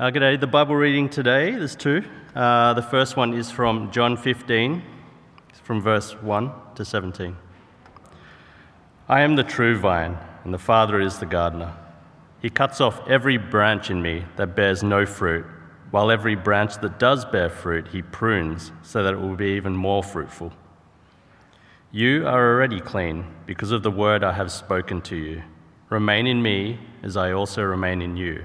Uh, g'day. The Bible reading today, there's two. Uh, the first one is from John 15, from verse 1 to 17. I am the true vine, and the Father is the gardener. He cuts off every branch in me that bears no fruit, while every branch that does bear fruit he prunes so that it will be even more fruitful. You are already clean because of the word I have spoken to you. Remain in me as I also remain in you.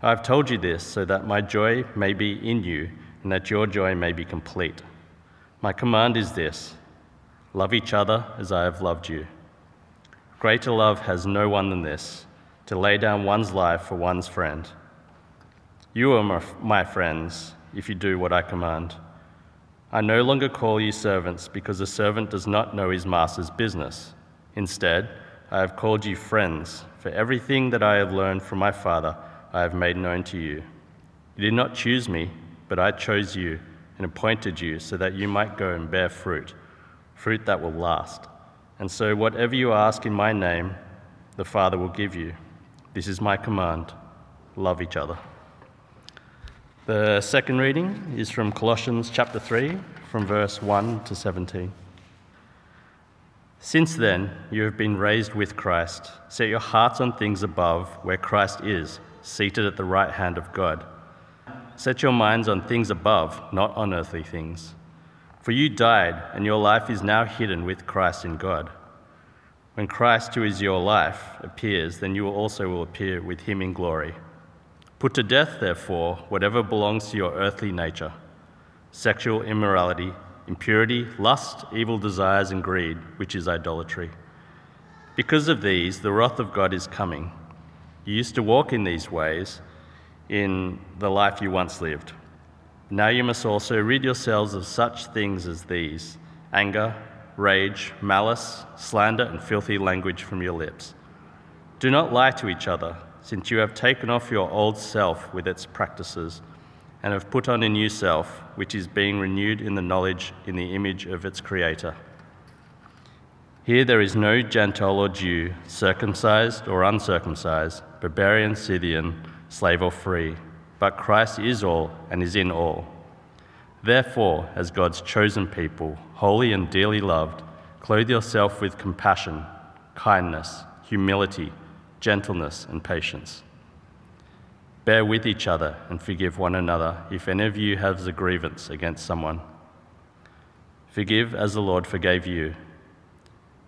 I have told you this so that my joy may be in you and that your joy may be complete. My command is this love each other as I have loved you. Greater love has no one than this to lay down one's life for one's friend. You are my, friends if you do what I command. I no longer call you servants because a servant does not know his master's business. Instead, I have called you friends, for everything that I have learned from my Father I have made known to you. You did not choose me, but I chose you and appointed you so that you might go and bear fruit, fruit that will last. And so, whatever you ask in my name, the Father will give you. This is my command love each other. The second reading is from Colossians chapter 3, from verse 1 to 17. Since then, you have been raised with Christ. Set your hearts on things above, where Christ is seated at the right hand of God. Set your minds on things above, not on earthly things. For you died, and your life is now hidden with Christ in God. When Christ, who is your life, appears, then you also will appear with him in glory. Put to death, therefore, whatever belongs to your earthly nature sexual immorality, impurity, lust, evil desires, and greed, which is idolatry. Because of these, the wrath of God is coming. You used to walk in these ways in the life you once lived. Now you must also rid yourselves of such things as these anger, rage, malice, slander, and filthy language from your lips. Do not lie to each other, since you have taken off your old self with its practices and have put on a new self, which is being renewed in the knowledge in the image of its Creator. Here there is no Gentile or Jew, circumcised or uncircumcised, barbarian, Scythian, slave or free, but Christ is all and is in all. Therefore, as God's chosen people, holy and dearly loved, clothe yourself with compassion, kindness, humility, gentleness, and patience. Bear with each other and forgive one another if any of you has a grievance against someone. Forgive as the Lord forgave you.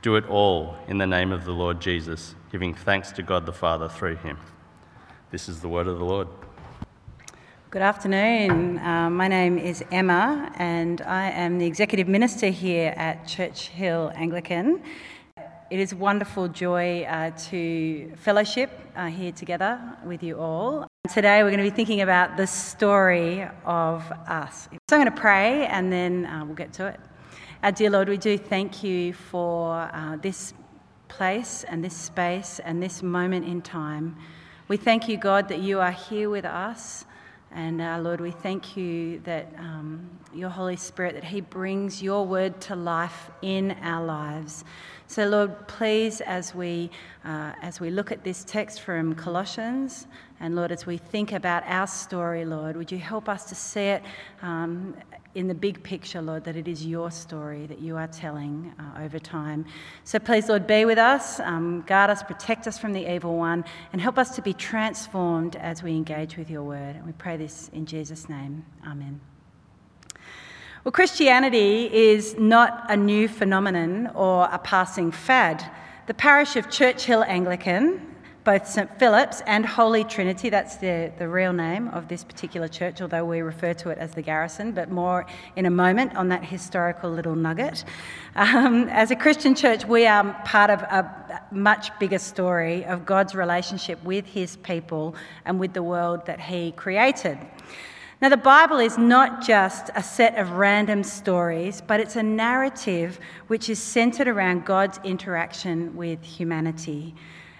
do it all in the name of the Lord Jesus, giving thanks to God the Father through him. This is the word of the Lord. Good afternoon. Uh, my name is Emma, and I am the executive minister here at Church Hill Anglican. It is a wonderful joy uh, to fellowship uh, here together with you all. Today, we're going to be thinking about the story of us. So, I'm going to pray and then uh, we'll get to it. Our dear Lord, we do thank you for uh, this place and this space and this moment in time. We thank you, God, that you are here with us, And uh, Lord, we thank you that um, your Holy Spirit, that He brings your word to life in our lives. So, Lord, please, as we, uh, as we look at this text from Colossians, and Lord, as we think about our story, Lord, would you help us to see it um, in the big picture, Lord, that it is your story that you are telling uh, over time. So please, Lord, be with us, um, guard us, protect us from the evil one, and help us to be transformed as we engage with your word. And we pray this in Jesus' name. Amen. Well, Christianity is not a new phenomenon or a passing fad. The parish of Church Hill Anglican, both St Philip's and Holy Trinity, that's the, the real name of this particular church, although we refer to it as the Garrison, but more in a moment on that historical little nugget. Um, as a Christian church, we are part of a much bigger story of God's relationship with his people and with the world that he created. Now, the Bible is not just a set of random stories, but it's a narrative which is centered around God's interaction with humanity.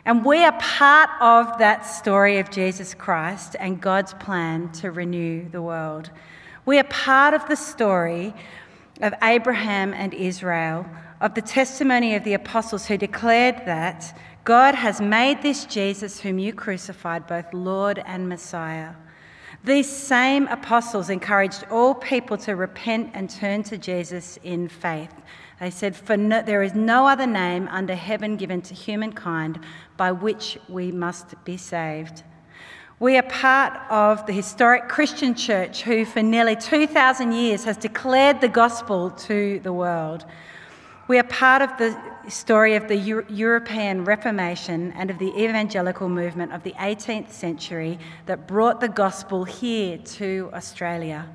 And we are part of that story of Jesus Christ and God's plan to renew the world. We are part of the story of Abraham and Israel, of the testimony of the apostles who declared that God has made this Jesus, whom you crucified, both Lord and Messiah. These same apostles encouraged all people to repent and turn to Jesus in faith. They said, For no, there is no other name under heaven given to humankind by which we must be saved. We are part of the historic Christian church who, for nearly 2,000 years, has declared the gospel to the world. We are part of the story of the Euro- European Reformation and of the evangelical movement of the 18th century that brought the gospel here to Australia.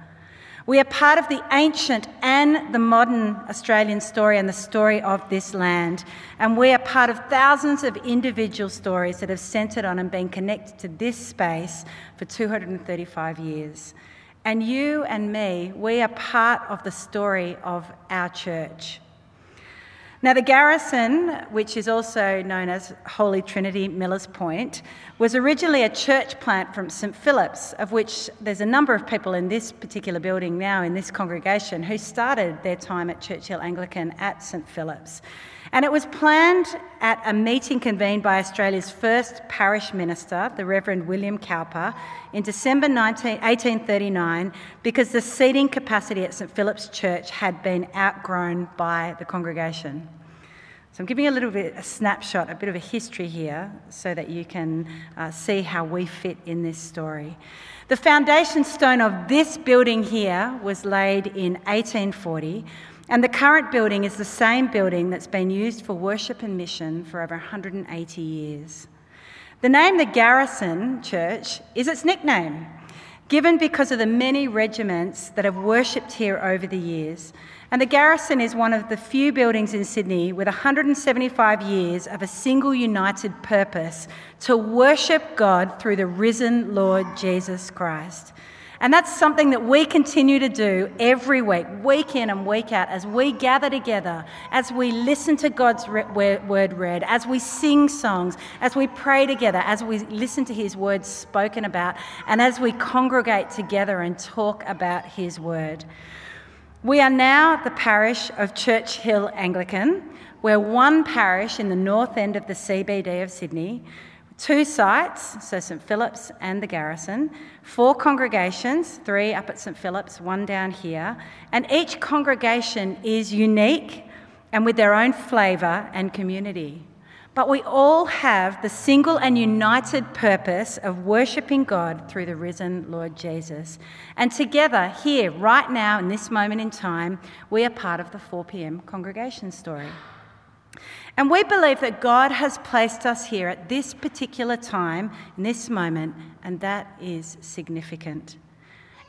We are part of the ancient and the modern Australian story and the story of this land. And we are part of thousands of individual stories that have centred on and been connected to this space for 235 years. And you and me, we are part of the story of our church. Now, the garrison, which is also known as Holy Trinity Millers Point, was originally a church plant from St Philip's, of which there's a number of people in this particular building now, in this congregation, who started their time at Church Hill Anglican at St Philip's. And it was planned at a meeting convened by Australia's first parish minister, the Reverend William Cowper, in December 19, 1839 because the seating capacity at St Philip's Church had been outgrown by the congregation. So I'm giving a little bit a snapshot, a bit of a history here, so that you can uh, see how we fit in this story. The foundation stone of this building here was laid in 1840, and the current building is the same building that's been used for worship and mission for over 180 years. The name the Garrison Church is its nickname, given because of the many regiments that have worshipped here over the years. And the Garrison is one of the few buildings in Sydney with 175 years of a single united purpose to worship God through the risen Lord Jesus Christ. And that's something that we continue to do every week, week in and week out, as we gather together, as we listen to God's word read, as we sing songs, as we pray together, as we listen to His word spoken about, and as we congregate together and talk about His word. We are now the parish of Church Hill Anglican. We're one parish in the north end of the CBD of Sydney, two sites, so St Philip's and the Garrison, four congregations, three up at St Philip's, one down here, and each congregation is unique and with their own flavour and community. But we all have the single and united purpose of worshipping God through the risen Lord Jesus. And together, here, right now, in this moment in time, we are part of the 4 pm congregation story. And we believe that God has placed us here at this particular time, in this moment, and that is significant.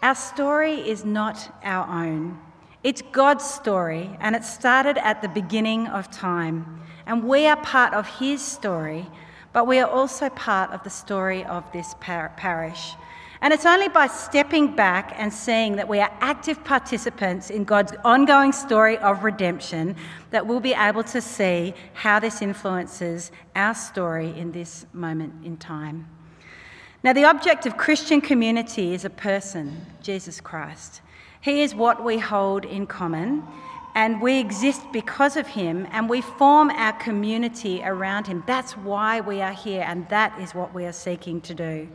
Our story is not our own. It's God's story, and it started at the beginning of time. And we are part of His story, but we are also part of the story of this par- parish. And it's only by stepping back and seeing that we are active participants in God's ongoing story of redemption that we'll be able to see how this influences our story in this moment in time. Now, the object of Christian community is a person, Jesus Christ. He is what we hold in common, and we exist because of him, and we form our community around him. That's why we are here, and that is what we are seeking to do.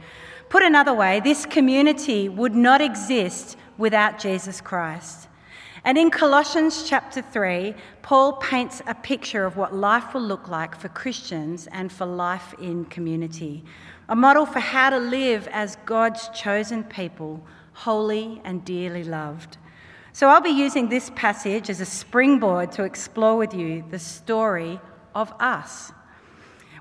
Put another way, this community would not exist without Jesus Christ. And in Colossians chapter 3, Paul paints a picture of what life will look like for Christians and for life in community a model for how to live as God's chosen people, holy and dearly loved. So I'll be using this passage as a springboard to explore with you the story of us.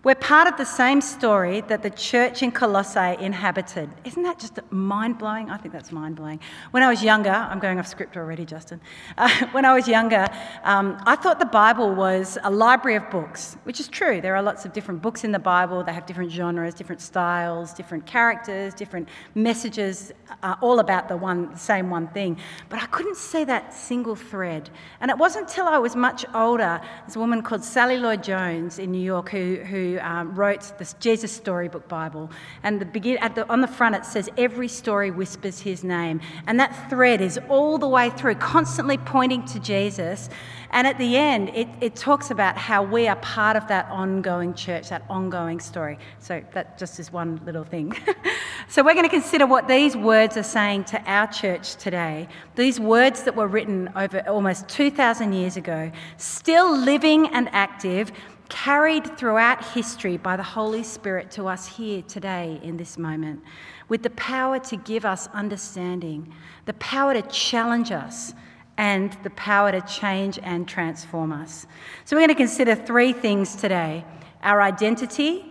We're part of the same story that the church in Colossae inhabited. Isn't that just mind blowing? I think that's mind blowing. When I was younger, I'm going off script already, Justin. Uh, when I was younger, um, I thought the Bible was a library of books, which is true. There are lots of different books in the Bible. They have different genres, different styles, different characters, different messages, uh, all about the one, same one thing. But I couldn't see that single thread. And it wasn't until I was much older, there's a woman called Sally Lloyd Jones in New York who, who um, wrote the Jesus Storybook Bible. And the begin, the, on the front it says, Every story whispers his name. And that thread is all the way through, constantly pointing to Jesus. And at the end, it, it talks about how we are part of that ongoing church, that ongoing story. So that just is one little thing. so we're going to consider what these words are saying to our church today. These words that were written over almost 2,000 years ago, still living and active carried throughout history by the Holy Spirit to us here today in this moment, with the power to give us understanding, the power to challenge us, and the power to change and transform us. So, we're going to consider three things today our identity,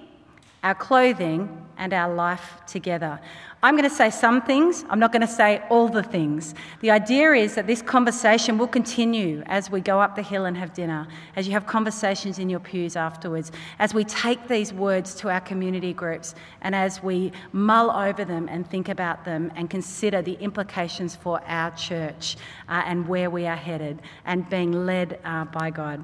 our clothing, and our life together. I'm going to say some things, I'm not going to say all the things. The idea is that this conversation will continue as we go up the hill and have dinner, as you have conversations in your pews afterwards, as we take these words to our community groups, and as we mull over them and think about them and consider the implications for our church uh, and where we are headed and being led uh, by God.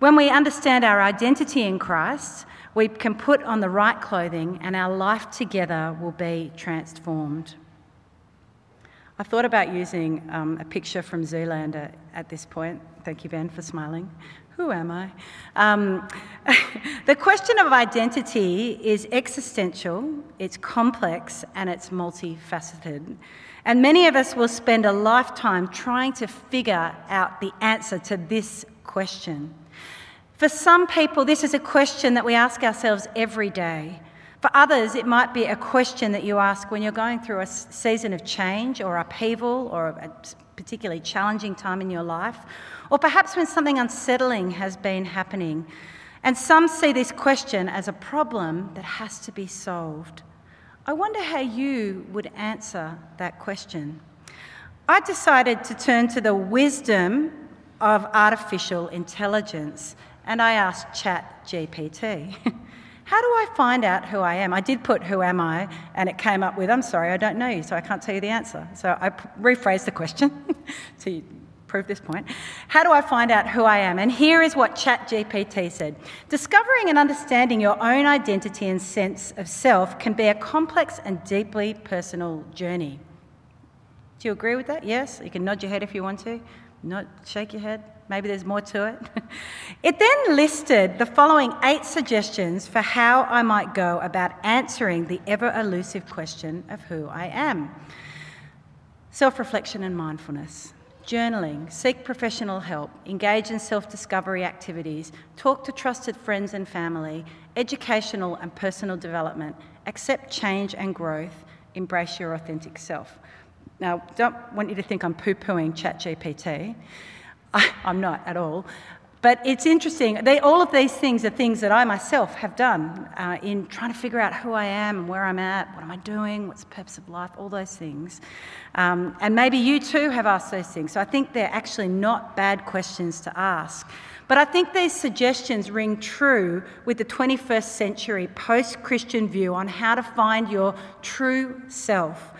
When we understand our identity in Christ, we can put on the right clothing and our life together will be transformed. I thought about using um, a picture from Zoolander at this point. Thank you, Ben, for smiling. Who am I? Um, the question of identity is existential, it's complex, and it's multifaceted. And many of us will spend a lifetime trying to figure out the answer to this question. For some people, this is a question that we ask ourselves every day. For others, it might be a question that you ask when you're going through a season of change or upheaval or a particularly challenging time in your life, or perhaps when something unsettling has been happening. And some see this question as a problem that has to be solved. I wonder how you would answer that question. I decided to turn to the wisdom of artificial intelligence and I asked Chat GPT, how do I find out who I am? I did put who am I, and it came up with, I'm sorry, I don't know you, so I can't tell you the answer. So I rephrased the question to prove this point. How do I find out who I am? And here is what Chat GPT said Discovering and understanding your own identity and sense of self can be a complex and deeply personal journey. Do you agree with that? Yes? You can nod your head if you want to. Not shake your head. Maybe there's more to it. it then listed the following eight suggestions for how I might go about answering the ever elusive question of who I am. Self reflection and mindfulness, journaling, seek professional help, engage in self discovery activities, talk to trusted friends and family, educational and personal development, accept change and growth, embrace your authentic self. Now, don't want you to think I'm poo pooing ChatGPT. I, am not at all. But it's interesting. They, all of these things are things that I myself have done uh, in trying to figure out who I am and where I'm at, what am I doing, what's the purpose of life, all those things. Um, and maybe you too have asked those things. So I think they're actually not bad questions to ask. But I think these suggestions ring true with the 21st century post Christian view on how to find your true self.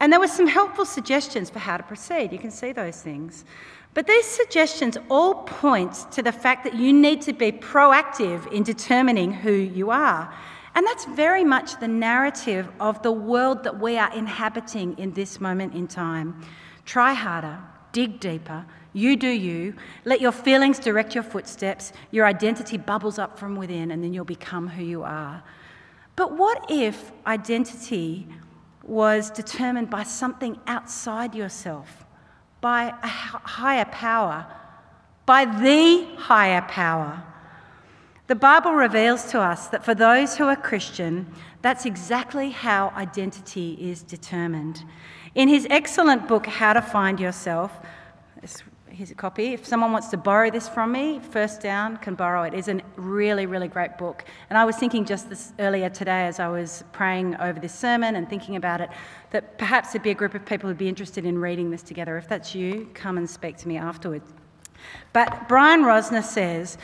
And there were some helpful suggestions for how to proceed. You can see those things. But these suggestions all point to the fact that you need to be proactive in determining who you are. And that's very much the narrative of the world that we are inhabiting in this moment in time. Try harder, dig deeper, you do you. Let your feelings direct your footsteps. Your identity bubbles up from within, and then you'll become who you are. But what if identity was determined by something outside yourself, by a higher power, by the higher power? The Bible reveals to us that for those who are Christian, that's exactly how identity is determined. In his excellent book, How to Find Yourself, here's a copy. If someone wants to borrow this from me, First Down can borrow it. It's a really, really great book. And I was thinking just this earlier today as I was praying over this sermon and thinking about it, that perhaps there'd be a group of people who'd be interested in reading this together. If that's you, come and speak to me afterwards. But Brian Rosner says,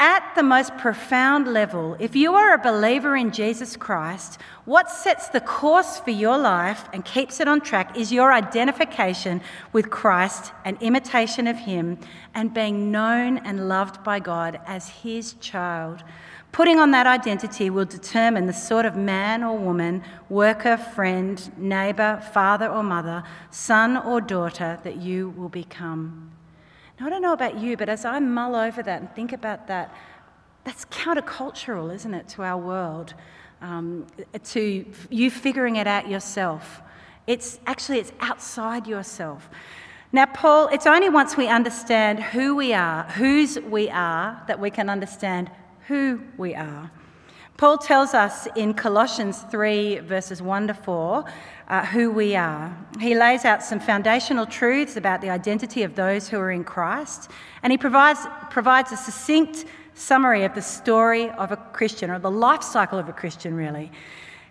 at the most profound level, if you are a believer in Jesus Christ, what sets the course for your life and keeps it on track is your identification with Christ and imitation of Him and being known and loved by God as His child. Putting on that identity will determine the sort of man or woman, worker, friend, neighbour, father or mother, son or daughter that you will become. Now, I don't know about you, but as I mull over that and think about that, that's countercultural, isn't it, to our world? Um, to you figuring it out yourself. It's actually it's outside yourself. Now, Paul, it's only once we understand who we are, whose we are, that we can understand who we are. Paul tells us in Colossians 3, verses 1 to 4, uh, who we are. He lays out some foundational truths about the identity of those who are in Christ, and he provides, provides a succinct summary of the story of a Christian, or the life cycle of a Christian, really.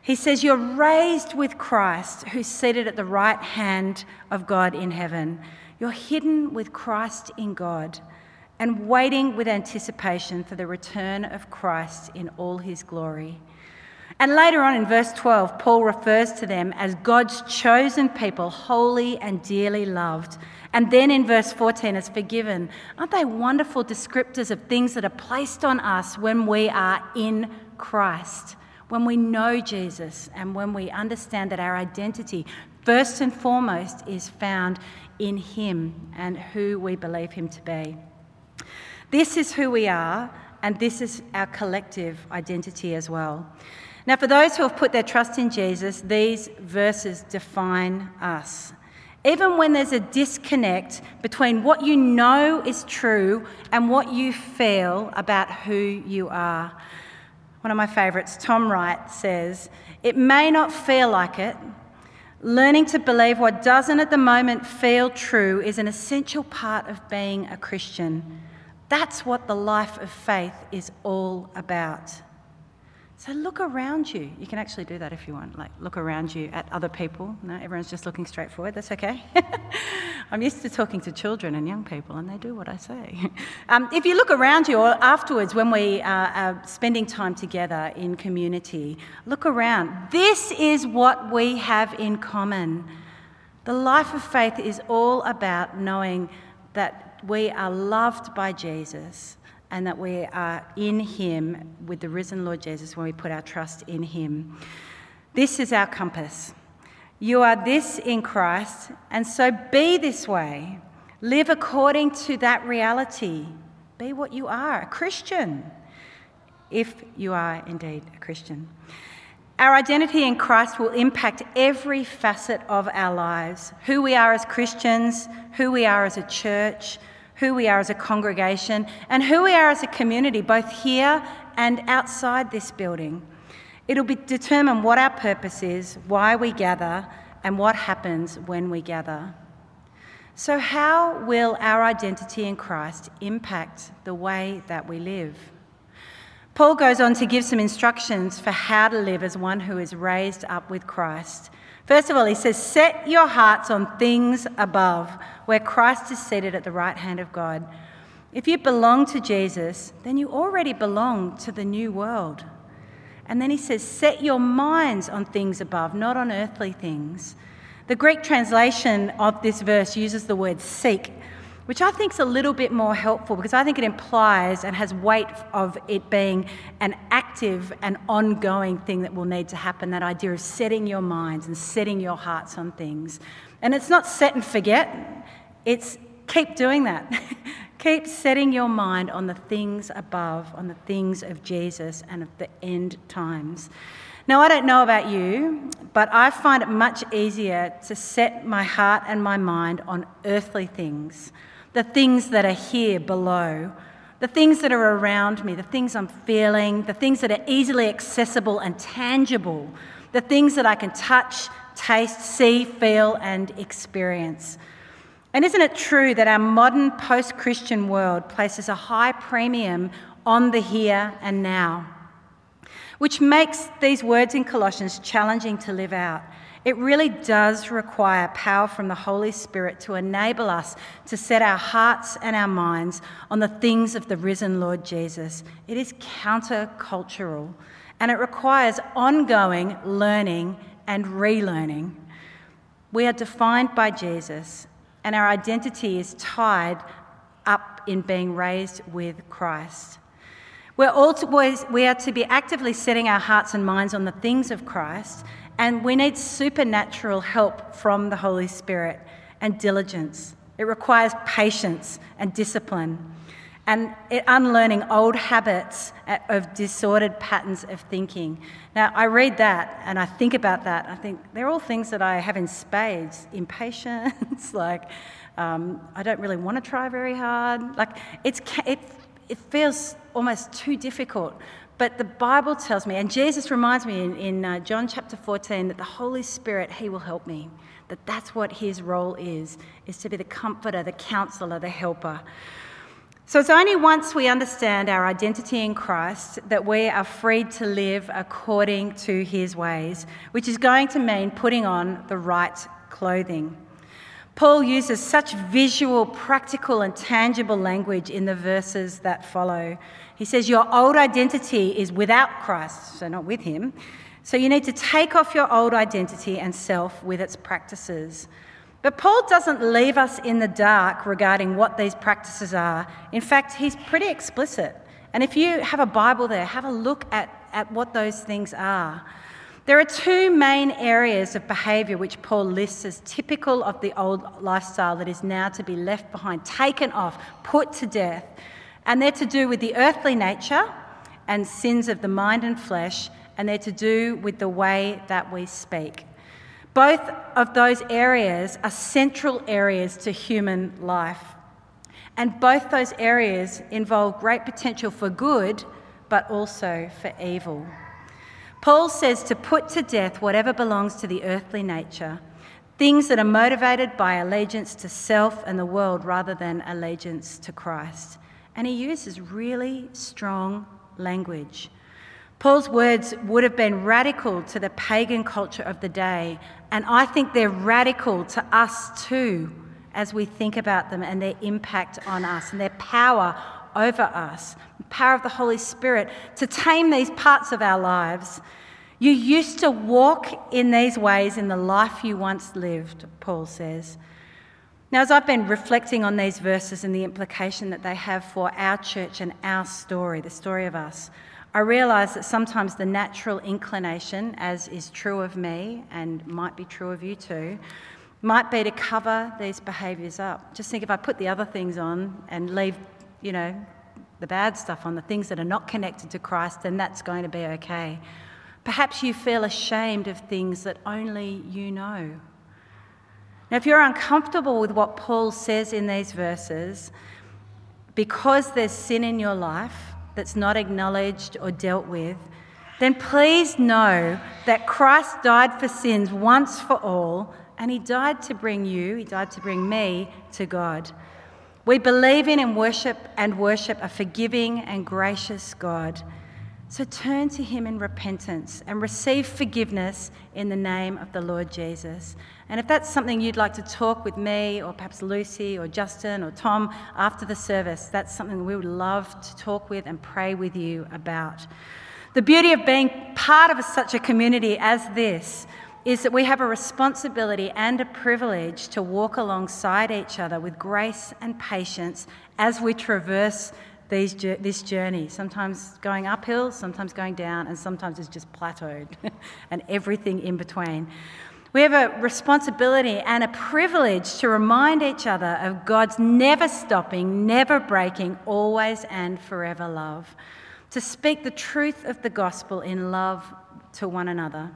He says, You're raised with Christ, who's seated at the right hand of God in heaven. You're hidden with Christ in God and waiting with anticipation for the return of Christ in all his glory. And later on in verse 12, Paul refers to them as God's chosen people, holy and dearly loved. And then in verse 14, as forgiven. Aren't they wonderful descriptors of things that are placed on us when we are in Christ? When we know Jesus and when we understand that our identity, first and foremost, is found in Him and who we believe Him to be. This is who we are, and this is our collective identity as well. Now, for those who have put their trust in Jesus, these verses define us. Even when there's a disconnect between what you know is true and what you feel about who you are. One of my favourites, Tom Wright, says, It may not feel like it. Learning to believe what doesn't at the moment feel true is an essential part of being a Christian. That's what the life of faith is all about. So look around you. You can actually do that if you want. Like, look around you at other people. No, everyone's just looking straight forward. That's okay. I'm used to talking to children and young people, and they do what I say. um, if you look around you, or afterwards when we uh, are spending time together in community, look around. This is what we have in common. The life of faith is all about knowing that we are loved by Jesus and that we are in Him with the risen Lord Jesus when we put our trust in Him. This is our compass. You are this in Christ, and so be this way. Live according to that reality. Be what you are, a Christian, if you are indeed a Christian. Our identity in Christ will impact every facet of our lives who we are as Christians, who we are as a church, who we are as a congregation, and who we are as a community, both here and outside this building. It'll be, determine what our purpose is, why we gather, and what happens when we gather. So, how will our identity in Christ impact the way that we live? Paul goes on to give some instructions for how to live as one who is raised up with Christ. First of all, he says, Set your hearts on things above, where Christ is seated at the right hand of God. If you belong to Jesus, then you already belong to the new world. And then he says, Set your minds on things above, not on earthly things. The Greek translation of this verse uses the word seek, which I think is a little bit more helpful because I think it implies and has weight of it being an active and ongoing thing that will need to happen. That idea of setting your minds and setting your hearts on things. And it's not set and forget, it's keep doing that. keep setting your mind on the things above, on the things of Jesus and of the end times. Now, I don't know about you, but I find it much easier to set my heart and my mind on earthly things the things that are here below, the things that are around me, the things I'm feeling, the things that are easily accessible and tangible, the things that I can touch, taste, see, feel, and experience. And isn't it true that our modern post Christian world places a high premium on the here and now? Which makes these words in Colossians challenging to live out. It really does require power from the Holy Spirit to enable us to set our hearts and our minds on the things of the risen Lord Jesus. It is countercultural and it requires ongoing learning and relearning. We are defined by Jesus, and our identity is tied up in being raised with Christ. We're we are to be actively setting our hearts and minds on the things of Christ and we need supernatural help from the Holy Spirit and diligence. It requires patience and discipline and unlearning old habits of disordered patterns of thinking. Now, I read that and I think about that. I think they're all things that I have in spades impatience, like um, I don't really want to try very hard. Like it's, it, it feels almost too difficult. But the Bible tells me, and Jesus reminds me in, in uh, John chapter 14, that the Holy Spirit, He will help me. That that's what His role is, is to be the comforter, the counselor, the helper. So it's only once we understand our identity in Christ that we are freed to live according to His ways, which is going to mean putting on the right clothing. Paul uses such visual, practical, and tangible language in the verses that follow. He says, Your old identity is without Christ, so not with Him. So you need to take off your old identity and self with its practices. But Paul doesn't leave us in the dark regarding what these practices are. In fact, he's pretty explicit. And if you have a Bible there, have a look at, at what those things are. There are two main areas of behaviour which Paul lists as typical of the old lifestyle that is now to be left behind, taken off, put to death. And they're to do with the earthly nature and sins of the mind and flesh, and they're to do with the way that we speak. Both of those areas are central areas to human life. And both those areas involve great potential for good, but also for evil. Paul says to put to death whatever belongs to the earthly nature, things that are motivated by allegiance to self and the world rather than allegiance to Christ and he uses really strong language. Paul's words would have been radical to the pagan culture of the day, and I think they're radical to us too as we think about them and their impact on us and their power over us, the power of the Holy Spirit to tame these parts of our lives. You used to walk in these ways in the life you once lived, Paul says. Now, as I've been reflecting on these verses and the implication that they have for our church and our story, the story of us, I realise that sometimes the natural inclination, as is true of me and might be true of you too, might be to cover these behaviours up. Just think if I put the other things on and leave, you know, the bad stuff on, the things that are not connected to Christ, then that's going to be okay. Perhaps you feel ashamed of things that only you know now, if you're uncomfortable with what Paul says in these verses, because there's sin in your life that's not acknowledged or dealt with, then please know that Christ died for sins once for all, and he died to bring you, he died to bring me to God. We believe in and worship and worship a forgiving and gracious God. So turn to him in repentance and receive forgiveness in the name of the Lord Jesus. And if that's something you'd like to talk with me, or perhaps Lucy, or Justin, or Tom after the service, that's something we would love to talk with and pray with you about. The beauty of being part of such a community as this is that we have a responsibility and a privilege to walk alongside each other with grace and patience as we traverse these, this journey. Sometimes going uphill, sometimes going down, and sometimes it's just plateaued, and everything in between. We have a responsibility and a privilege to remind each other of God's never stopping, never breaking, always and forever love, to speak the truth of the gospel in love to one another.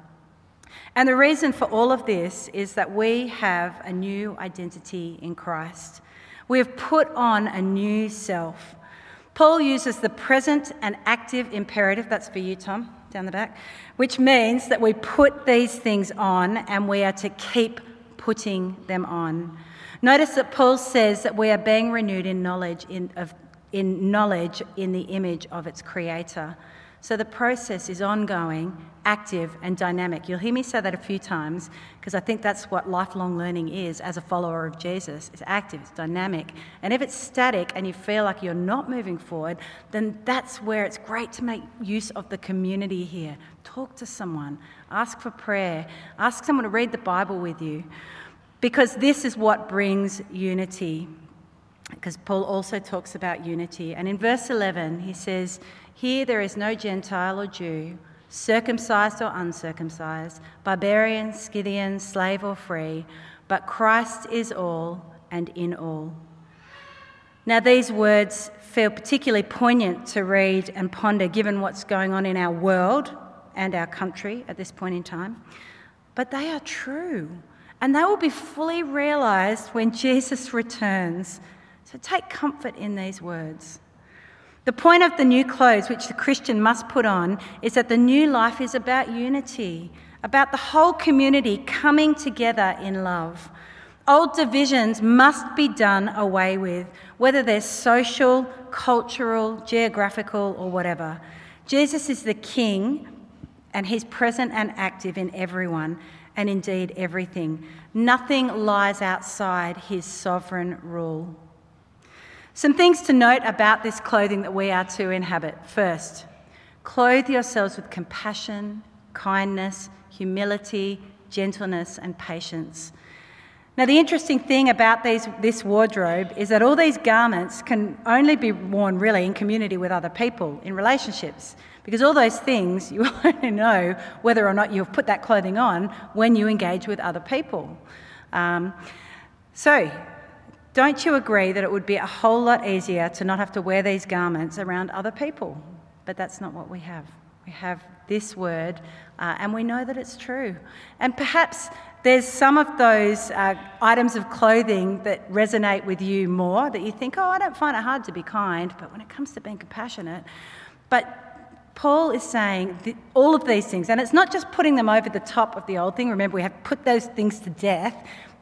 And the reason for all of this is that we have a new identity in Christ. We have put on a new self. Paul uses the present and active imperative, that's for you, Tom, down the back, which means that we put these things on and we are to keep putting them on. Notice that Paul says that we are being renewed in knowledge in, of, in knowledge in the image of its creator. So the process is ongoing, active, and dynamic. You'll hear me say that a few times because I think that's what lifelong learning is as a follower of Jesus. It's active, it's dynamic. And if it's static and you feel like you're not moving forward, then that's where it's great to make use of the community here. Talk to someone, ask for prayer, ask someone to read the Bible with you because this is what brings unity. Because Paul also talks about unity. And in verse 11, he says, here there is no Gentile or Jew, circumcised or uncircumcised, barbarian, Scythian, slave or free, but Christ is all and in all. Now, these words feel particularly poignant to read and ponder given what's going on in our world and our country at this point in time, but they are true and they will be fully realised when Jesus returns. So take comfort in these words. The point of the new clothes which the Christian must put on is that the new life is about unity, about the whole community coming together in love. Old divisions must be done away with, whether they're social, cultural, geographical, or whatever. Jesus is the King, and He's present and active in everyone, and indeed everything. Nothing lies outside His sovereign rule. Some things to note about this clothing that we are to inhabit. First, clothe yourselves with compassion, kindness, humility, gentleness, and patience. Now, the interesting thing about these, this wardrobe is that all these garments can only be worn really in community with other people, in relationships, because all those things you only know whether or not you've put that clothing on when you engage with other people. Um, so, don't you agree that it would be a whole lot easier to not have to wear these garments around other people? But that's not what we have. We have this word, uh, and we know that it's true. And perhaps there's some of those uh, items of clothing that resonate with you more, that you think, oh, I don't find it hard to be kind, but when it comes to being compassionate, but Paul is saying all of these things, and it's not just putting them over the top of the old thing. Remember, we have put those things to death.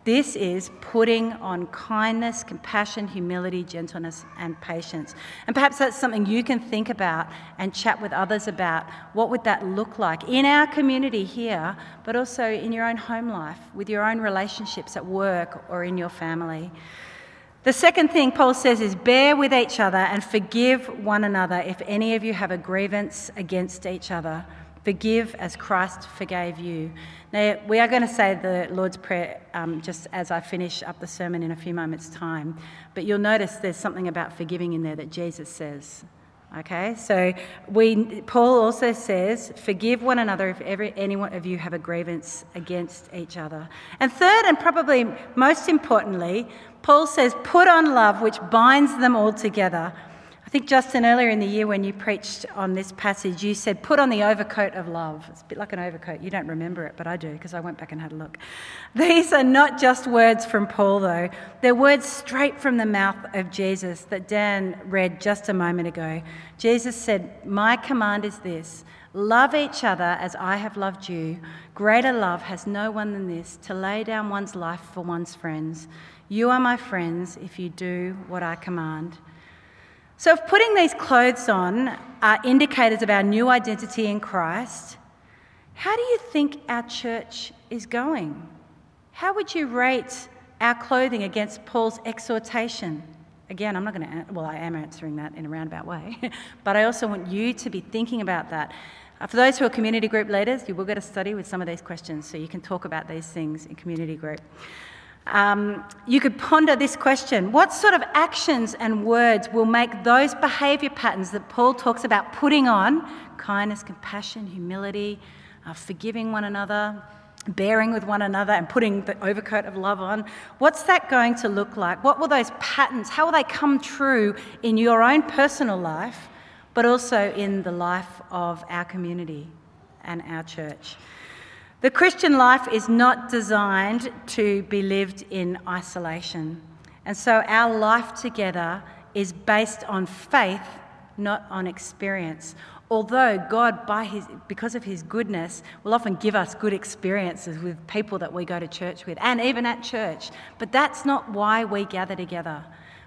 This is putting on kindness, compassion, humility, gentleness, and patience. And perhaps that's something you can think about and chat with others about. What would that look like in our community here, but also in your own home life, with your own relationships at work or in your family? The second thing Paul says is bear with each other and forgive one another if any of you have a grievance against each other. Forgive as Christ forgave you. Now, we are going to say the Lord's Prayer um, just as I finish up the sermon in a few moments' time. But you'll notice there's something about forgiving in there that Jesus says. Okay, so we, Paul also says, forgive one another if every, any one of you have a grievance against each other. And third, and probably most importantly, Paul says, put on love which binds them all together I think, Justin, earlier in the year when you preached on this passage, you said, put on the overcoat of love. It's a bit like an overcoat. You don't remember it, but I do because I went back and had a look. These are not just words from Paul, though. They're words straight from the mouth of Jesus that Dan read just a moment ago. Jesus said, My command is this love each other as I have loved you. Greater love has no one than this to lay down one's life for one's friends. You are my friends if you do what I command. So, if putting these clothes on are indicators of our new identity in Christ, how do you think our church is going? How would you rate our clothing against Paul's exhortation? Again, I'm not going to, well, I am answering that in a roundabout way, but I also want you to be thinking about that. Uh, for those who are community group leaders, you will get a study with some of these questions so you can talk about these things in community group. Um, you could ponder this question What sort of actions and words will make those behaviour patterns that Paul talks about putting on kindness, compassion, humility, uh, forgiving one another, bearing with one another, and putting the overcoat of love on? What's that going to look like? What will those patterns, how will they come true in your own personal life, but also in the life of our community and our church? The Christian life is not designed to be lived in isolation. And so our life together is based on faith, not on experience. Although God, by his, because of His goodness, will often give us good experiences with people that we go to church with and even at church. But that's not why we gather together.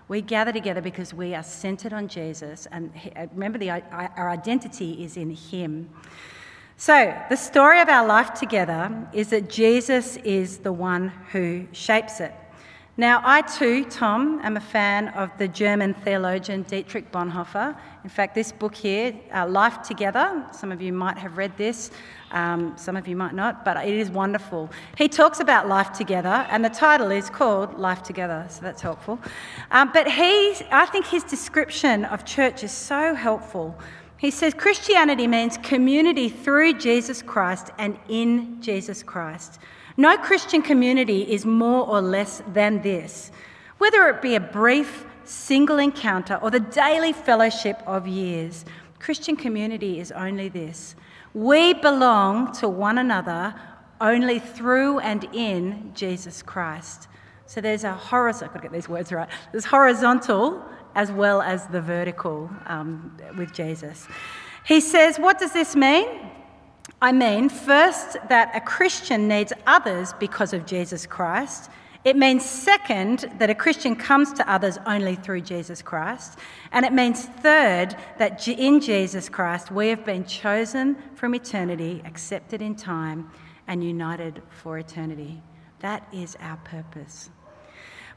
We gather together because we are centered on Jesus. And remember, the, our identity is in Him. So, the story of our life together is that Jesus is the one who shapes it. Now, I too, Tom, am a fan of the German theologian Dietrich Bonhoeffer. In fact, this book here, uh, Life Together, some of you might have read this, um, some of you might not, but it is wonderful. He talks about life together, and the title is called Life Together, so that's helpful. Um, but he, I think his description of church is so helpful he says Christianity means community through Jesus Christ and in Jesus Christ. No Christian community is more or less than this, whether it be a brief, single encounter or the daily fellowship of years. Christian community is only this. We belong to one another only through and in Jesus Christ. So there's a horizontal, I've got to get these words right. There's horizontal as well as the vertical um, with Jesus. He says, What does this mean? I mean, first, that a Christian needs others because of Jesus Christ. It means, second, that a Christian comes to others only through Jesus Christ. And it means, third, that in Jesus Christ we have been chosen from eternity, accepted in time, and united for eternity. That is our purpose.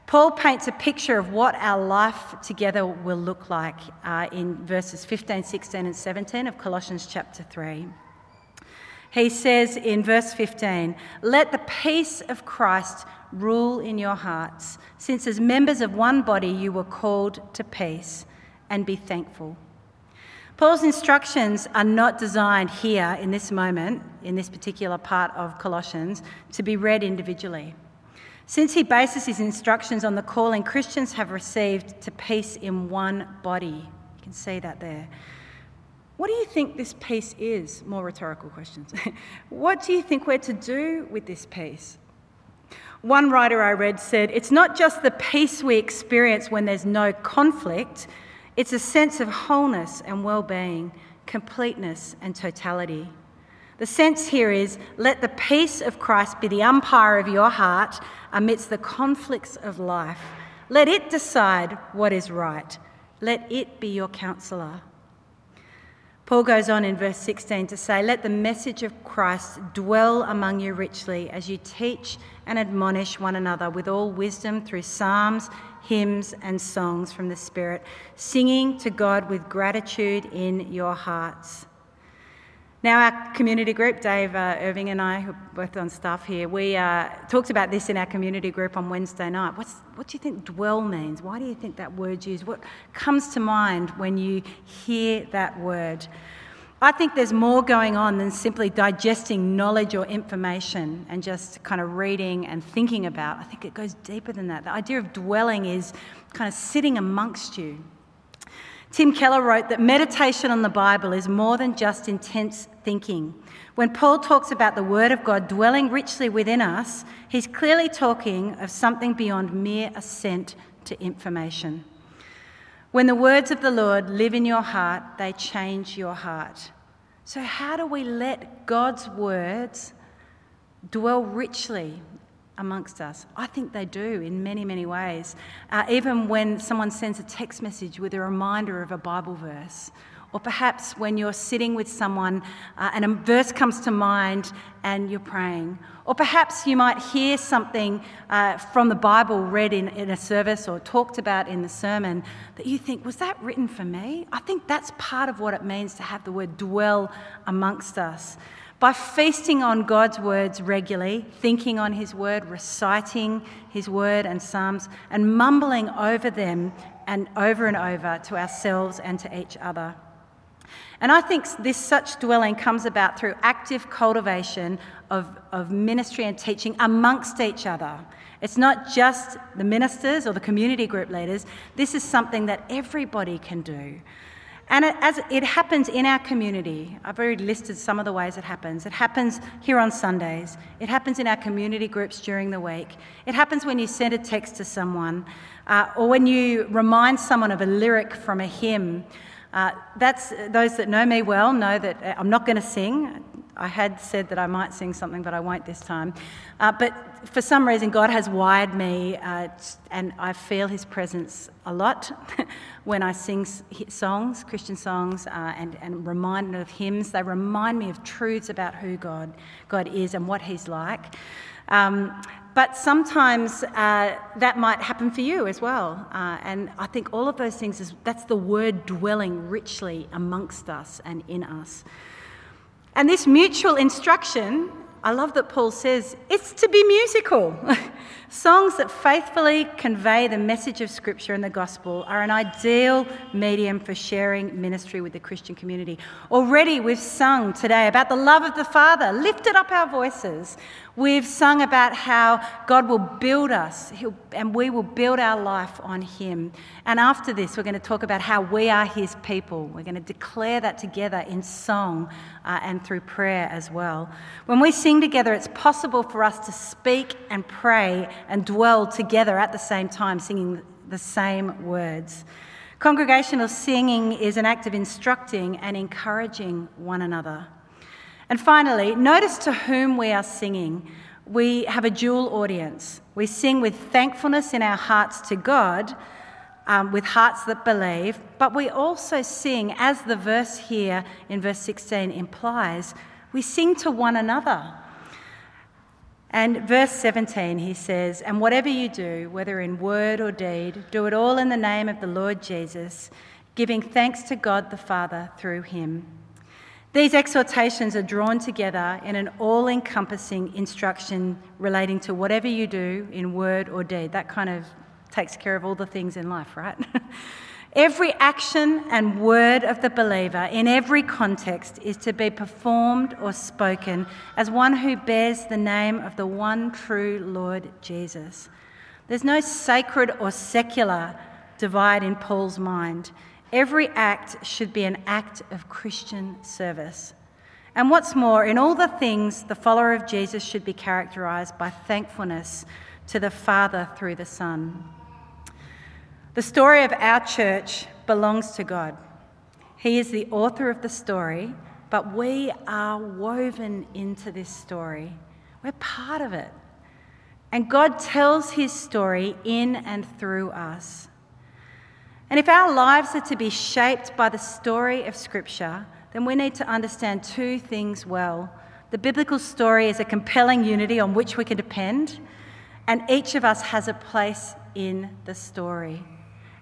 Paul paints a picture of what our life together will look like uh, in verses 15, 16, and 17 of Colossians chapter 3. He says in verse 15, Let the peace of Christ rule in your hearts, since as members of one body you were called to peace, and be thankful. Paul's instructions are not designed here in this moment, in this particular part of Colossians, to be read individually. Since he bases his instructions on the calling Christians have received to peace in one body, you can see that there. What do you think this peace is? More rhetorical questions. what do you think we're to do with this peace? One writer I read said, It's not just the peace we experience when there's no conflict, it's a sense of wholeness and well being, completeness and totality. The sense here is let the peace of Christ be the umpire of your heart amidst the conflicts of life. Let it decide what is right. Let it be your counselor. Paul goes on in verse 16 to say, Let the message of Christ dwell among you richly as you teach and admonish one another with all wisdom through psalms, hymns, and songs from the Spirit, singing to God with gratitude in your hearts. Now, our community group, Dave uh, Irving and I, who both on staff here, we uh, talked about this in our community group on Wednesday night. What's, what do you think dwell means? Why do you think that word's used? What comes to mind when you hear that word? I think there's more going on than simply digesting knowledge or information and just kind of reading and thinking about. I think it goes deeper than that. The idea of dwelling is kind of sitting amongst you, Tim Keller wrote that meditation on the Bible is more than just intense thinking. When Paul talks about the Word of God dwelling richly within us, he's clearly talking of something beyond mere assent to information. When the words of the Lord live in your heart, they change your heart. So, how do we let God's words dwell richly amongst us? I think they do in many, many ways. Uh, even when someone sends a text message with a reminder of a Bible verse, Or perhaps when you're sitting with someone uh, and a verse comes to mind and you're praying. Or perhaps you might hear something uh, from the Bible read in, in a service or talked about in the sermon that you think, was that written for me? I think that's part of what it means to have the word dwell amongst us. By feasting on God's words regularly, thinking on His word, reciting His word and Psalms, and mumbling over them and over and over to ourselves and to each other. And I think this such dwelling comes about through active cultivation of, of ministry and teaching amongst each other. It's not just the ministers or the community group leaders, this is something that everybody can do. And as it happens in our community, I've already listed some of the ways it happens. It happens here on Sundays. It happens in our community groups during the week. It happens when you send a text to someone, uh, or when you remind someone of a lyric from a hymn. Uh, that's those that know me well know that uh, I'm not going to sing. I had said that I might sing something, but I won't this time. Uh, but for some reason, God has wired me, uh, and I feel His presence a lot when I sing songs, Christian songs, uh, and, and reminded of hymns. They remind me of truths about who God, God is and what He's like. Um, but sometimes uh, that might happen for you as well. Uh, and I think all of those things is that's the word dwelling richly amongst us and in us. And this mutual instruction, I love that Paul says it's to be musical. Songs that faithfully convey the message of Scripture and the gospel are an ideal medium for sharing ministry with the Christian community. Already we've sung today about the love of the Father, lifted up our voices. We've sung about how God will build us and we will build our life on Him. And after this, we're going to talk about how we are His people. We're going to declare that together in song uh, and through prayer as well. When we sing together, it's possible for us to speak and pray and dwell together at the same time, singing the same words. Congregational singing is an act of instructing and encouraging one another. And finally, notice to whom we are singing. We have a dual audience. We sing with thankfulness in our hearts to God, um, with hearts that believe, but we also sing, as the verse here in verse 16 implies, we sing to one another. And verse 17, he says, And whatever you do, whether in word or deed, do it all in the name of the Lord Jesus, giving thanks to God the Father through him. These exhortations are drawn together in an all encompassing instruction relating to whatever you do in word or deed. That kind of takes care of all the things in life, right? every action and word of the believer in every context is to be performed or spoken as one who bears the name of the one true Lord Jesus. There's no sacred or secular divide in Paul's mind. Every act should be an act of Christian service. And what's more, in all the things, the follower of Jesus should be characterized by thankfulness to the Father through the Son. The story of our church belongs to God. He is the author of the story, but we are woven into this story. We're part of it. And God tells his story in and through us. And if our lives are to be shaped by the story of Scripture, then we need to understand two things well. The biblical story is a compelling unity on which we can depend, and each of us has a place in the story.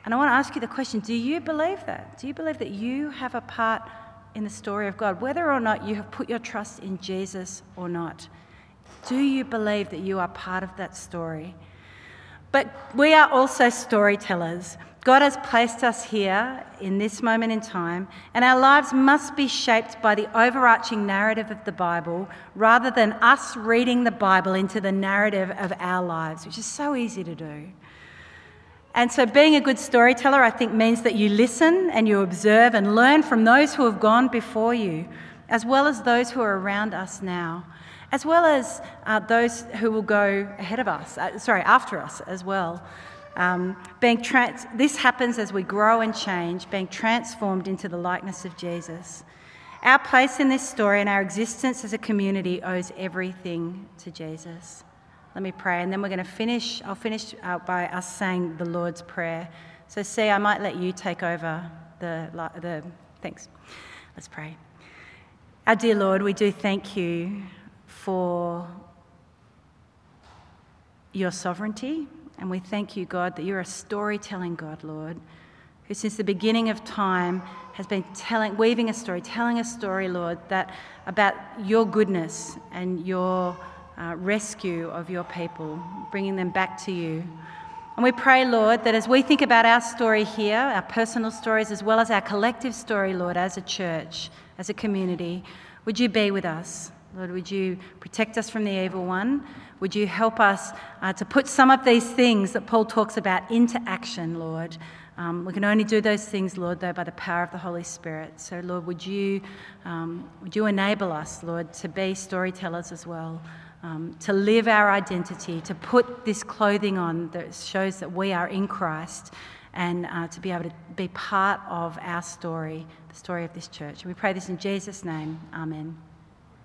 And I want to ask you the question do you believe that? Do you believe that you have a part in the story of God, whether or not you have put your trust in Jesus or not? Do you believe that you are part of that story? But we are also storytellers. God has placed us here in this moment in time, and our lives must be shaped by the overarching narrative of the Bible rather than us reading the Bible into the narrative of our lives, which is so easy to do. And so, being a good storyteller, I think, means that you listen and you observe and learn from those who have gone before you, as well as those who are around us now, as well as uh, those who will go ahead of us, uh, sorry, after us as well. Um, being trans- this happens as we grow and change, being transformed into the likeness of Jesus. Our place in this story and our existence as a community owes everything to Jesus. Let me pray, and then we're going to finish. I'll finish uh, by us saying the Lord's Prayer. So, see, I might let you take over the, the Thanks. Let's pray. Our dear Lord, we do thank you for your sovereignty, and we thank you, God, that you're a storytelling God, Lord, who since the beginning of time has been telling, weaving a story, telling a story, Lord, that about your goodness and your uh, rescue of your people, bringing them back to you. And we pray, Lord, that as we think about our story here, our personal stories, as well as our collective story, Lord, as a church, as a community, would you be with us? Lord, would you protect us from the evil one? Would you help us uh, to put some of these things that Paul talks about into action, Lord? Um, we can only do those things, Lord, though, by the power of the Holy Spirit. So, Lord, would you, um, would you enable us, Lord, to be storytellers as well? Um, to live our identity, to put this clothing on that shows that we are in Christ, and uh, to be able to be part of our story, the story of this church. We pray this in Jesus' name. Amen.